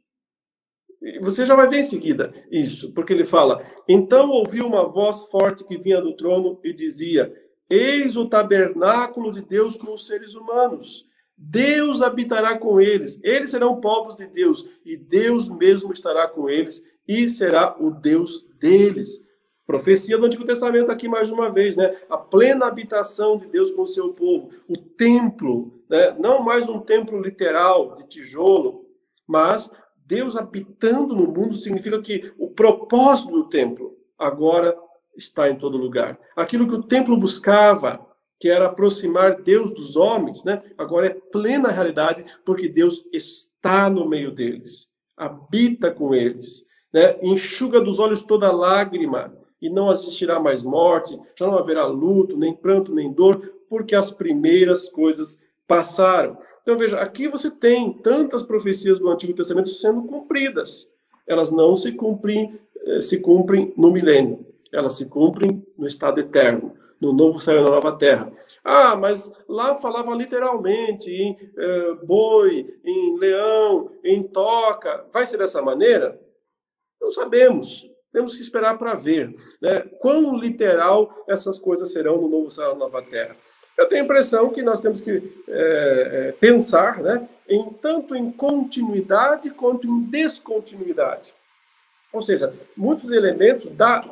Você já vai ver em seguida isso, porque ele fala: Então ouvi uma voz forte que vinha do trono e dizia: Eis o tabernáculo de Deus com os seres humanos. Deus habitará com eles, eles serão povos de Deus, e Deus mesmo estará com eles e será o Deus deles. Profecia do Antigo Testamento aqui mais uma vez, né? A plena habitação de Deus com o seu povo, o templo, né? Não mais um templo literal de tijolo, mas Deus habitando no mundo significa que o propósito do templo agora está em todo lugar. Aquilo que o templo buscava, que era aproximar Deus dos homens, né? agora é plena realidade, porque Deus está no meio deles, habita com eles, né? enxuga dos olhos toda lágrima, e não assistirá mais morte, já não haverá luto, nem pranto, nem dor, porque as primeiras coisas passaram. Então veja, aqui você tem tantas profecias do Antigo Testamento sendo cumpridas. Elas não se cumprem, eh, se cumprem no milênio. Elas se cumprem no estado eterno, no novo céu e na nova terra. Ah, mas lá falava literalmente em eh, boi, em leão, em toca. Vai ser dessa maneira? Não sabemos. Temos que esperar para ver né? quão literal essas coisas serão no novo céu e na nova terra. Eu tenho a impressão que nós temos que é, é, pensar né, em tanto em continuidade quanto em descontinuidade. Ou seja, muitos elementos da,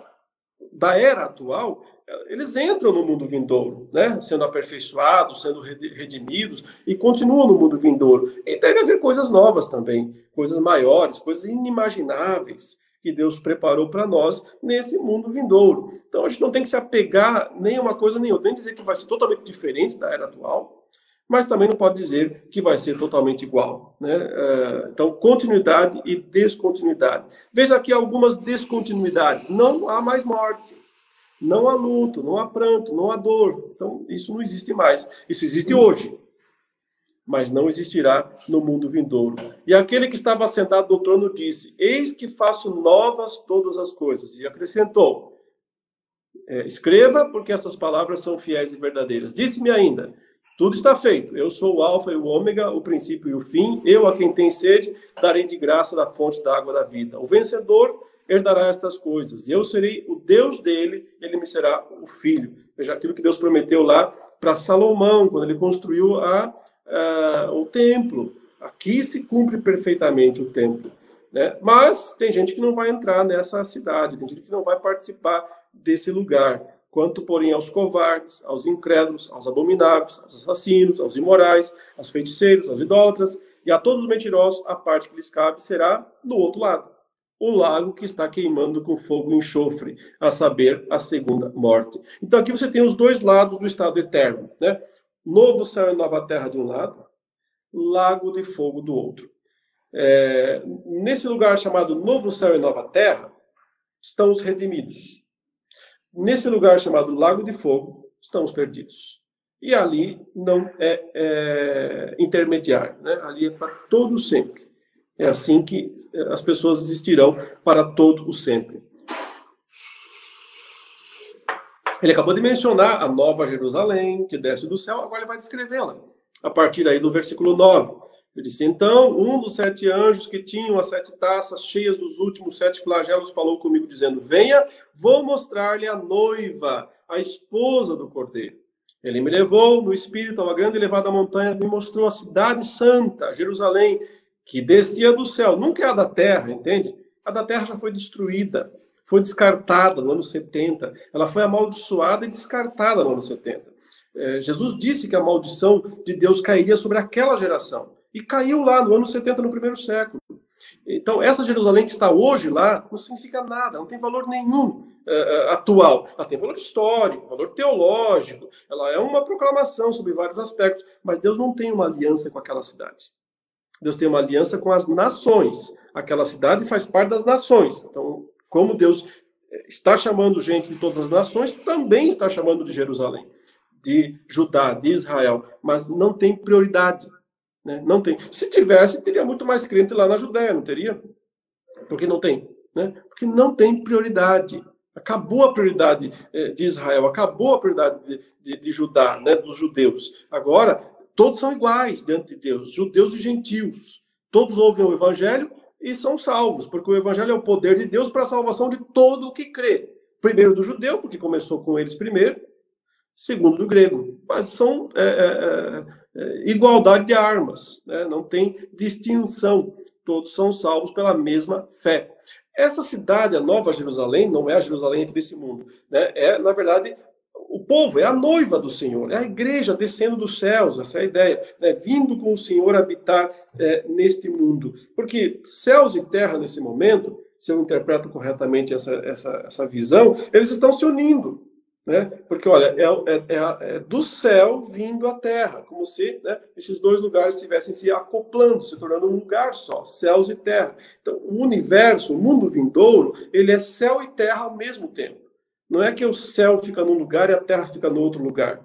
da era atual eles entram no mundo vindouro, né? sendo aperfeiçoados, sendo redimidos, e continuam no mundo vindouro. E deve haver coisas novas também, coisas maiores, coisas inimagináveis que Deus preparou para nós nesse mundo vindouro. Então a gente não tem que se apegar nem uma coisa nem outra, nem dizer que vai ser totalmente diferente da era atual, mas também não pode dizer que vai ser totalmente igual. Né? É, então, continuidade e descontinuidade. Veja aqui algumas descontinuidades. Não há mais morte, não há luto, não há pranto, não há dor. Então, isso não existe mais. Isso existe hoje mas não existirá no mundo vindouro. E aquele que estava sentado no trono disse: Eis que faço novas todas as coisas. E acrescentou: é, Escreva, porque essas palavras são fiéis e verdadeiras. Disse-me ainda: Tudo está feito. Eu sou o Alfa e o Ômega, o princípio e o fim. Eu, a quem tem sede, darei de graça da fonte da água da vida. O vencedor herdará estas coisas. Eu serei o Deus dele, ele me será o filho. Veja aquilo que Deus prometeu lá para Salomão, quando ele construiu a, a, o templo. Aqui se cumpre perfeitamente o templo. Né? Mas tem gente que não vai entrar nessa cidade, tem gente que não vai participar desse lugar. Quanto, porém, aos covardes, aos incrédulos, aos abomináveis, aos assassinos, aos imorais, aos feiticeiros, aos idólatras e a todos os mentirosos, a parte que lhes cabe será no outro lado o lago que está queimando com fogo e enxofre, a saber, a segunda morte. Então aqui você tem os dois lados do estado eterno, né? Novo céu e nova terra de um lado, lago de fogo do outro. É, nesse lugar chamado Novo Céu e Nova Terra, estão os redimidos. Nesse lugar chamado Lago de Fogo, estão os perdidos. E ali não é, é intermediário, né? ali é para todo sempre. É assim que as pessoas existirão para todo o sempre. Ele acabou de mencionar a nova Jerusalém, que desce do céu, agora ele vai descrevê-la. A partir aí do versículo 9. Ele disse: Então, um dos sete anjos que tinham as sete taças cheias dos últimos sete flagelos falou comigo, dizendo: Venha, vou mostrar-lhe a noiva, a esposa do cordeiro. Ele me levou no espírito a uma grande elevada montanha, me mostrou a cidade santa, Jerusalém, que descia do céu. Nunca é a da terra, entende? A da terra já foi destruída, foi descartada no ano 70. Ela foi amaldiçoada e descartada no ano 70. É, Jesus disse que a maldição de Deus cairia sobre aquela geração e caiu lá no ano 70, no primeiro século. Então, essa Jerusalém que está hoje lá não significa nada, não tem valor nenhum uh, atual. Ela tem valor histórico, valor teológico, ela é uma proclamação sobre vários aspectos, mas Deus não tem uma aliança com aquela cidade. Deus tem uma aliança com as nações. Aquela cidade faz parte das nações. Então, como Deus está chamando gente de todas as nações, também está chamando de Jerusalém, de Judá, de Israel, mas não tem prioridade. Né? Não tem. Se tivesse, teria muito mais crente lá na Judéia, não teria? Porque não tem. Né? Porque não tem prioridade. Acabou a prioridade eh, de Israel, acabou a prioridade de, de, de Judá, né, dos judeus. Agora, todos são iguais diante de Deus, judeus e gentios. Todos ouvem o evangelho e são salvos, porque o evangelho é o poder de Deus para a salvação de todo o que crê. Primeiro do judeu, porque começou com eles primeiro, segundo do grego. Mas são é, é, é é, igualdade de armas, né? não tem distinção, todos são salvos pela mesma fé. Essa cidade, a Nova Jerusalém, não é a Jerusalém desse mundo, né? é, na verdade, povo, é a noiva do Senhor, é a igreja descendo dos céus, essa é a ideia, né? vindo com o Senhor habitar é, neste mundo. Porque céus e terra, nesse momento, se eu interpreto corretamente essa, essa, essa visão, eles estão se unindo. Né? Porque, olha, é, é, é, é, do céu vindo à terra, como se né, esses dois lugares estivessem se acoplando, se tornando um lugar só, céus e terra. Então, o universo, o mundo vindouro, ele é céu e terra ao mesmo tempo. Não é que o céu fica num lugar e a terra fica no outro lugar.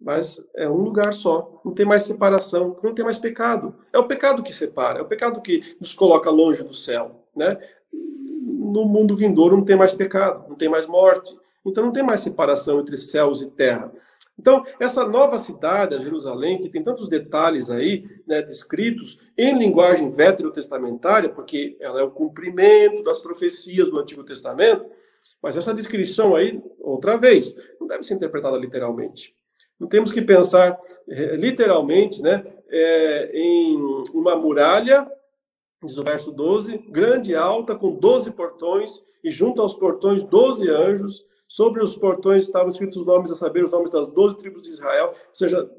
Mas é um lugar só, não tem mais separação, não tem mais pecado. É o pecado que separa, é o pecado que nos coloca longe do céu. Né? No mundo vindouro não tem mais pecado, não tem mais morte, então não tem mais separação entre céus e terra. Então, essa nova cidade, a Jerusalém, que tem tantos detalhes aí, né, descritos em linguagem veterotestamentária, porque ela é o cumprimento das profecias do Antigo Testamento, mas essa descrição aí, outra vez, não deve ser interpretada literalmente. Não temos que pensar é, literalmente né, é, em uma muralha, diz o verso 12, grande e alta, com 12 portões, e junto aos portões 12 anjos, Sobre os portões estavam escritos os nomes, a saber, os nomes das doze tribos de Israel. Ou seja,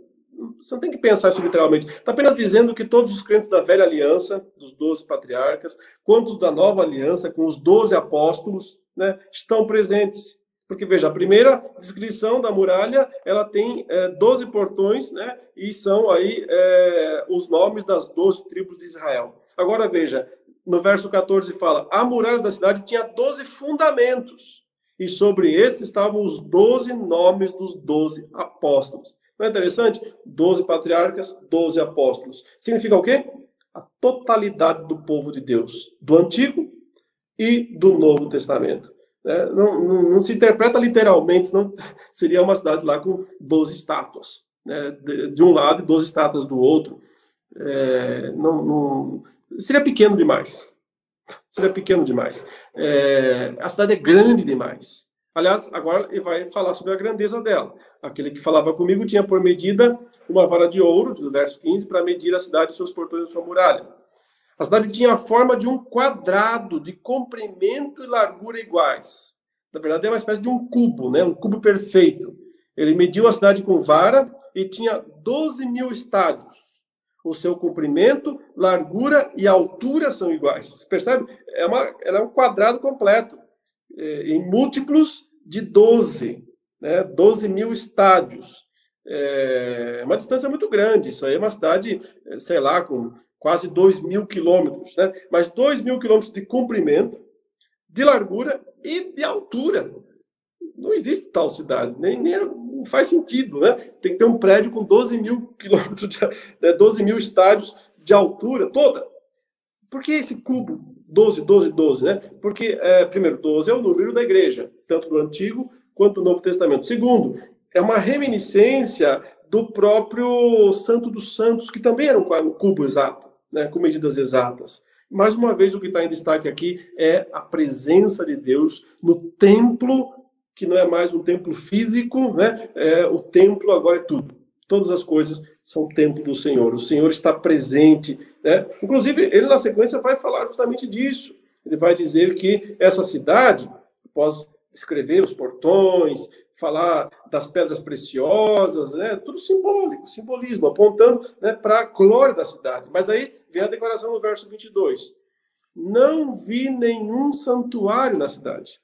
você não tem que pensar isso literalmente. Está apenas dizendo que todos os crentes da velha aliança, dos doze patriarcas, quanto da nova aliança, com os doze apóstolos, né, estão presentes. Porque, veja, a primeira descrição da muralha, ela tem é, 12 portões, né, e são aí é, os nomes das 12 tribos de Israel. Agora, veja, no verso 14 fala, a muralha da cidade tinha 12 fundamentos e sobre esses estavam os doze nomes dos doze apóstolos. Não é interessante? Doze patriarcas, doze apóstolos. Significa o quê? A totalidade do povo de Deus, do Antigo e do Novo Testamento. É, não, não, não, se interpreta literalmente, senão (laughs) seria uma cidade lá com 12 estátuas. Né? De, de, um lado e 12 estátuas do outro. É, não, não, seria pequeno demais. Seria pequeno demais. É, a cidade é grande demais. Aliás, agora ele vai falar sobre a grandeza dela. Aquele que falava comigo tinha por medida uma vara de ouro, do verso 15, para medir a cidade, seus portões e sua muralha. A cidade tinha a forma de um quadrado de comprimento e largura iguais. Na verdade, é uma espécie de um cubo, né? um cubo perfeito. Ele mediu a cidade com vara e tinha 12 mil estádios. O seu comprimento, largura e altura são iguais. Percebe? É, uma, ela é um quadrado completo, é, em múltiplos de 12, né? 12 mil estádios. É uma distância muito grande. Isso aí é uma cidade, sei lá, com quase 2 mil quilômetros, né? mas 2 mil quilômetros de comprimento, de largura e de altura. Não existe tal cidade, nem, nem não faz sentido, né? Tem que ter um prédio com 12 mil quilômetros, de, né, 12 mil estádios de altura toda. Por que esse cubo 12, 12, 12, né? Porque, é, primeiro, 12 é o número da igreja, tanto do Antigo quanto do Novo Testamento. Segundo, é uma reminiscência do próprio Santo dos Santos, que também era um cubo exato né, com medidas exatas. Mais uma vez, o que está em destaque aqui é a presença de Deus no templo, que não é mais um templo físico, né? É, o templo agora é tudo. Todas as coisas são templo do Senhor. O Senhor está presente. Né? Inclusive, ele na sequência vai falar justamente disso. Ele vai dizer que essa cidade, após escrever os portões, falar das pedras preciosas, né? tudo simbólico, simbolismo, apontando né, para a glória da cidade. Mas aí vem a declaração no verso 22. Não vi nenhum santuário na cidade.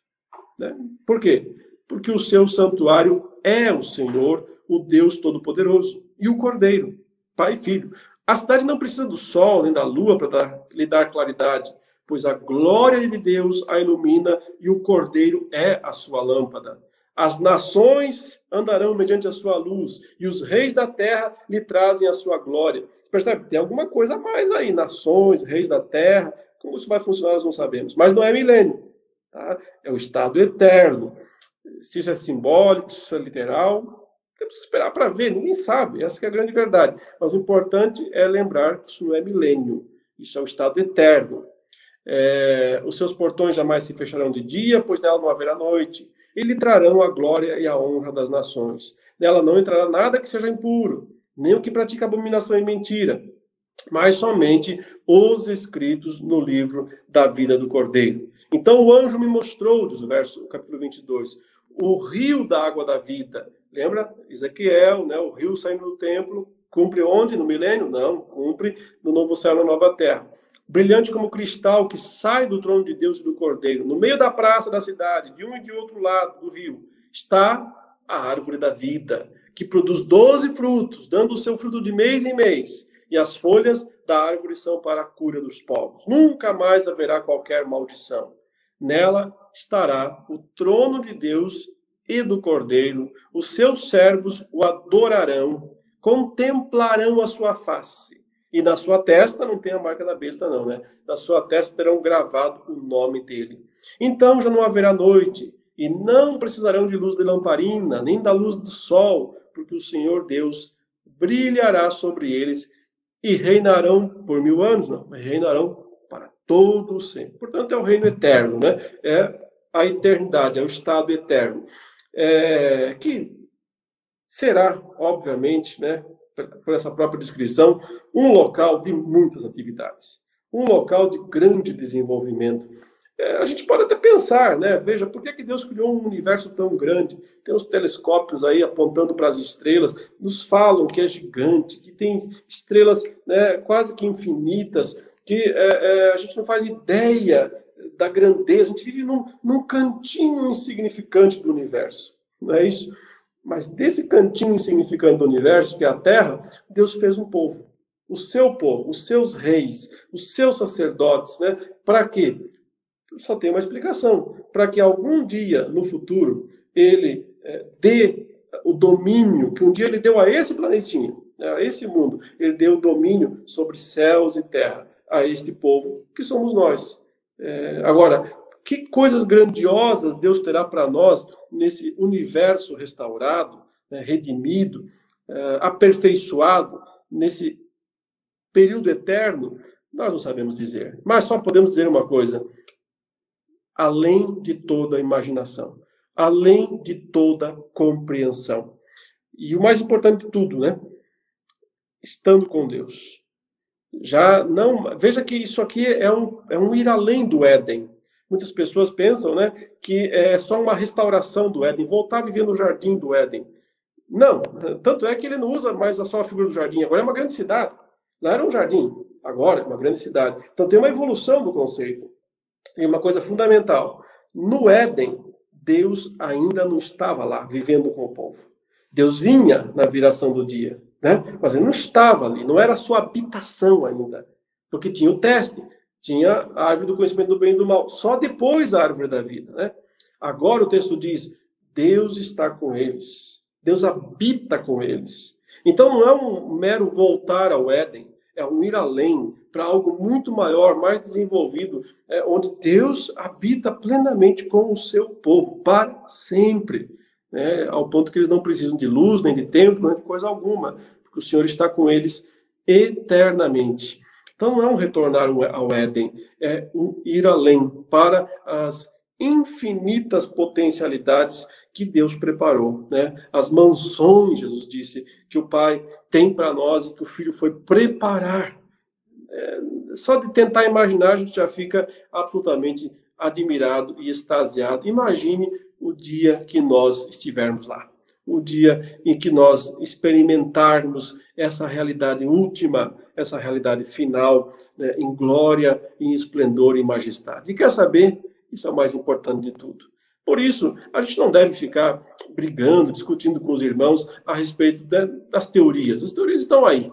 Né? Por quê? Porque o seu santuário é o Senhor, o Deus Todo-Poderoso, e o Cordeiro, Pai e Filho. A cidade não precisa do sol nem da lua para lhe dar claridade, pois a glória de Deus a ilumina e o Cordeiro é a sua lâmpada. As nações andarão mediante a sua luz, e os reis da terra lhe trazem a sua glória. Você percebe? Tem alguma coisa a mais aí. Nações, reis da terra. Como isso vai funcionar, nós não sabemos. Mas não é milênio. Tá? É o estado eterno. Se isso é simbólico, se isso é literal, temos que esperar para ver. Ninguém sabe. Essa é a grande verdade. Mas o importante é lembrar que isso não é milênio. Isso é o estado eterno. É, os seus portões jamais se fecharão de dia, pois nela não haverá noite e lhe trarão a glória e a honra das nações. Nela não entrará nada que seja impuro, nem o que pratica abominação e mentira, mas somente os escritos no livro da vida do Cordeiro. Então o anjo me mostrou, diz o verso, capítulo 22, o rio da água da vida. Lembra? Ezequiel, né, o rio saindo do templo, cumpre onde? No milênio? Não, cumpre no novo céu na nova terra brilhante como cristal que sai do trono de Deus e do Cordeiro. No meio da praça da cidade, de um e de outro lado do rio, está a árvore da vida, que produz doze frutos, dando o seu fruto de mês em mês. E as folhas da árvore são para a cura dos povos. Nunca mais haverá qualquer maldição. Nela estará o trono de Deus e do Cordeiro. Os seus servos o adorarão, contemplarão a sua face e na sua testa não tem a marca da besta, não, né? Na sua testa terão gravado o nome dele. Então já não haverá noite, e não precisarão de luz de lamparina, nem da luz do sol, porque o Senhor Deus brilhará sobre eles e reinarão por mil anos, não, reinarão para todo o sempre. Portanto, é o reino eterno, né? É a eternidade, é o estado eterno. É, que será, obviamente, né, por essa própria descrição, um local de muitas atividades, um local de grande desenvolvimento. É, a gente pode até pensar, né? Veja, por que, que Deus criou um universo tão grande? Tem os telescópios aí apontando para as estrelas, nos falam que é gigante, que tem estrelas né, quase que infinitas, que é, é, a gente não faz ideia da grandeza, a gente vive num, num cantinho insignificante do universo, não é isso? Mas desse cantinho insignificante do universo, que é a Terra, Deus fez um povo. O seu povo, os seus reis, os seus sacerdotes, né? Para quê? Só tem uma explicação. Para que algum dia no futuro ele é, dê o domínio que um dia ele deu a esse planetinha, né, a esse mundo. Ele deu o domínio sobre céus e terra a este povo que somos nós. É, agora, que coisas grandiosas Deus terá para nós nesse universo restaurado, né, redimido, uh, aperfeiçoado, nesse período eterno, Nós não sabemos dizer. Mas só podemos dizer uma coisa: além de toda imaginação, além de toda compreensão. E o mais importante de tudo, né? Estando com Deus. Já não. Veja que isso aqui é um, é um ir além do Éden. Muitas pessoas pensam né, que é só uma restauração do Éden, voltar a viver no jardim do Éden. Não, tanto é que ele não usa mais só a figura do jardim, agora é uma grande cidade. Lá era um jardim, agora é uma grande cidade. Então tem uma evolução do conceito. E uma coisa fundamental: no Éden, Deus ainda não estava lá vivendo com o povo. Deus vinha na viração do dia, né? mas ele não estava ali, não era a sua habitação ainda. Porque tinha o teste, tinha a árvore do conhecimento do bem e do mal, só depois a árvore da vida. Né? Agora o texto diz: Deus está com eles, Deus habita com eles. Então não é um mero voltar ao Éden, é um ir além para algo muito maior, mais desenvolvido, é, onde Deus habita plenamente com o seu povo, para sempre. Né? Ao ponto que eles não precisam de luz, nem de templo, nem de coisa alguma, porque o Senhor está com eles eternamente. Então não é um retornar ao Éden, é um ir além para as infinitas potencialidades que Deus preparou, né? As mansões, Jesus disse, que o Pai tem para nós e que o Filho foi preparar. É, só de tentar imaginar, a gente já fica absolutamente admirado e extasiado. Imagine o dia que nós estivermos lá, o dia em que nós experimentarmos essa realidade última, essa realidade final, né, em glória, em esplendor e majestade. E quer saber? Isso é o mais importante de tudo. Por isso, a gente não deve ficar brigando, discutindo com os irmãos a respeito das teorias. As teorias estão aí.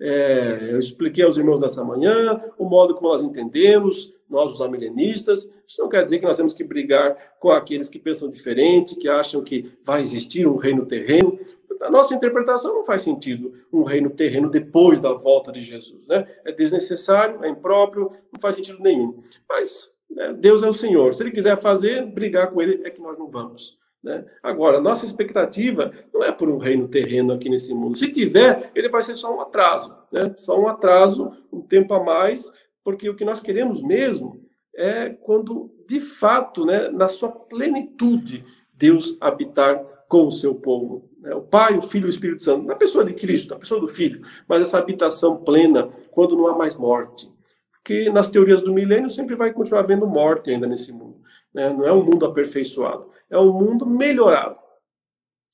É, eu expliquei aos irmãos nessa manhã o modo como nós entendemos, nós, os amilenistas. Isso não quer dizer que nós temos que brigar com aqueles que pensam diferente, que acham que vai existir um reino terreno. A nossa interpretação não faz sentido um reino terreno depois da volta de Jesus. Né? É desnecessário, é impróprio, não faz sentido nenhum. Mas né? Deus é o Senhor. Se ele quiser fazer, brigar com ele, é que nós não vamos. Né? Agora, nossa expectativa não é por um reino terreno aqui nesse mundo. Se tiver, ele vai ser só um atraso. Né? Só um atraso, um tempo a mais, porque o que nós queremos mesmo é quando, de fato, né, na sua plenitude, Deus habitar com o seu povo. Né? O Pai, o Filho e o Espírito Santo, na pessoa de Cristo, na pessoa do Filho, mas essa habitação plena, quando não há mais morte, que nas teorias do milênio sempre vai continuar havendo morte ainda nesse mundo. Né? Não é um mundo aperfeiçoado, é um mundo melhorado.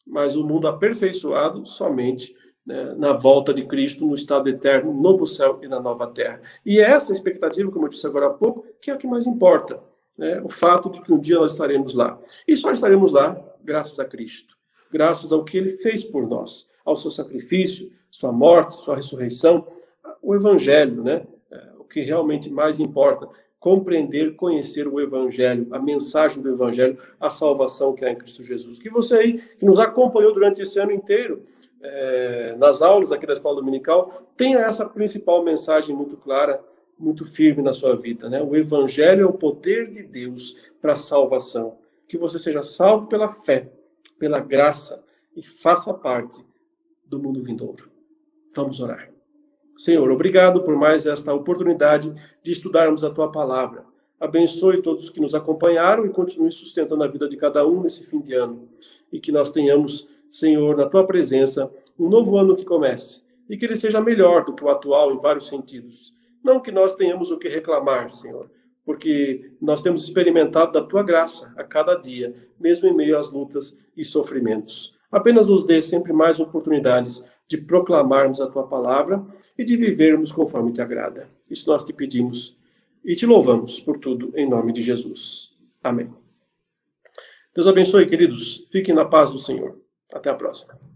Mas o mundo aperfeiçoado somente né, na volta de Cristo, no estado eterno, no novo céu e na nova terra. E é essa expectativa, como eu disse agora há pouco, que é o que mais importa. Né? O fato de que um dia nós estaremos lá. E só estaremos lá graças a Cristo, graças ao que ele fez por nós, ao seu sacrifício, sua morte, sua ressurreição, o evangelho, né? que realmente mais importa. Compreender, conhecer o Evangelho, a mensagem do Evangelho, a salvação que há em Cristo Jesus. Que você aí, que nos acompanhou durante esse ano inteiro, é, nas aulas aqui da Escola Dominical, tenha essa principal mensagem muito clara, muito firme na sua vida. Né? O Evangelho é o poder de Deus para a salvação. Que você seja salvo pela fé, pela graça e faça parte do mundo vindouro. Vamos orar. Senhor, obrigado por mais esta oportunidade de estudarmos a tua palavra. Abençoe todos que nos acompanharam e continue sustentando a vida de cada um nesse fim de ano. E que nós tenhamos, Senhor, na tua presença, um novo ano que comece e que ele seja melhor do que o atual em vários sentidos. Não que nós tenhamos o que reclamar, Senhor, porque nós temos experimentado da tua graça a cada dia, mesmo em meio às lutas e sofrimentos. Apenas nos dê sempre mais oportunidades de proclamarmos a tua palavra e de vivermos conforme te agrada. Isso nós te pedimos e te louvamos por tudo, em nome de Jesus. Amém. Deus abençoe, queridos. Fiquem na paz do Senhor. Até a próxima.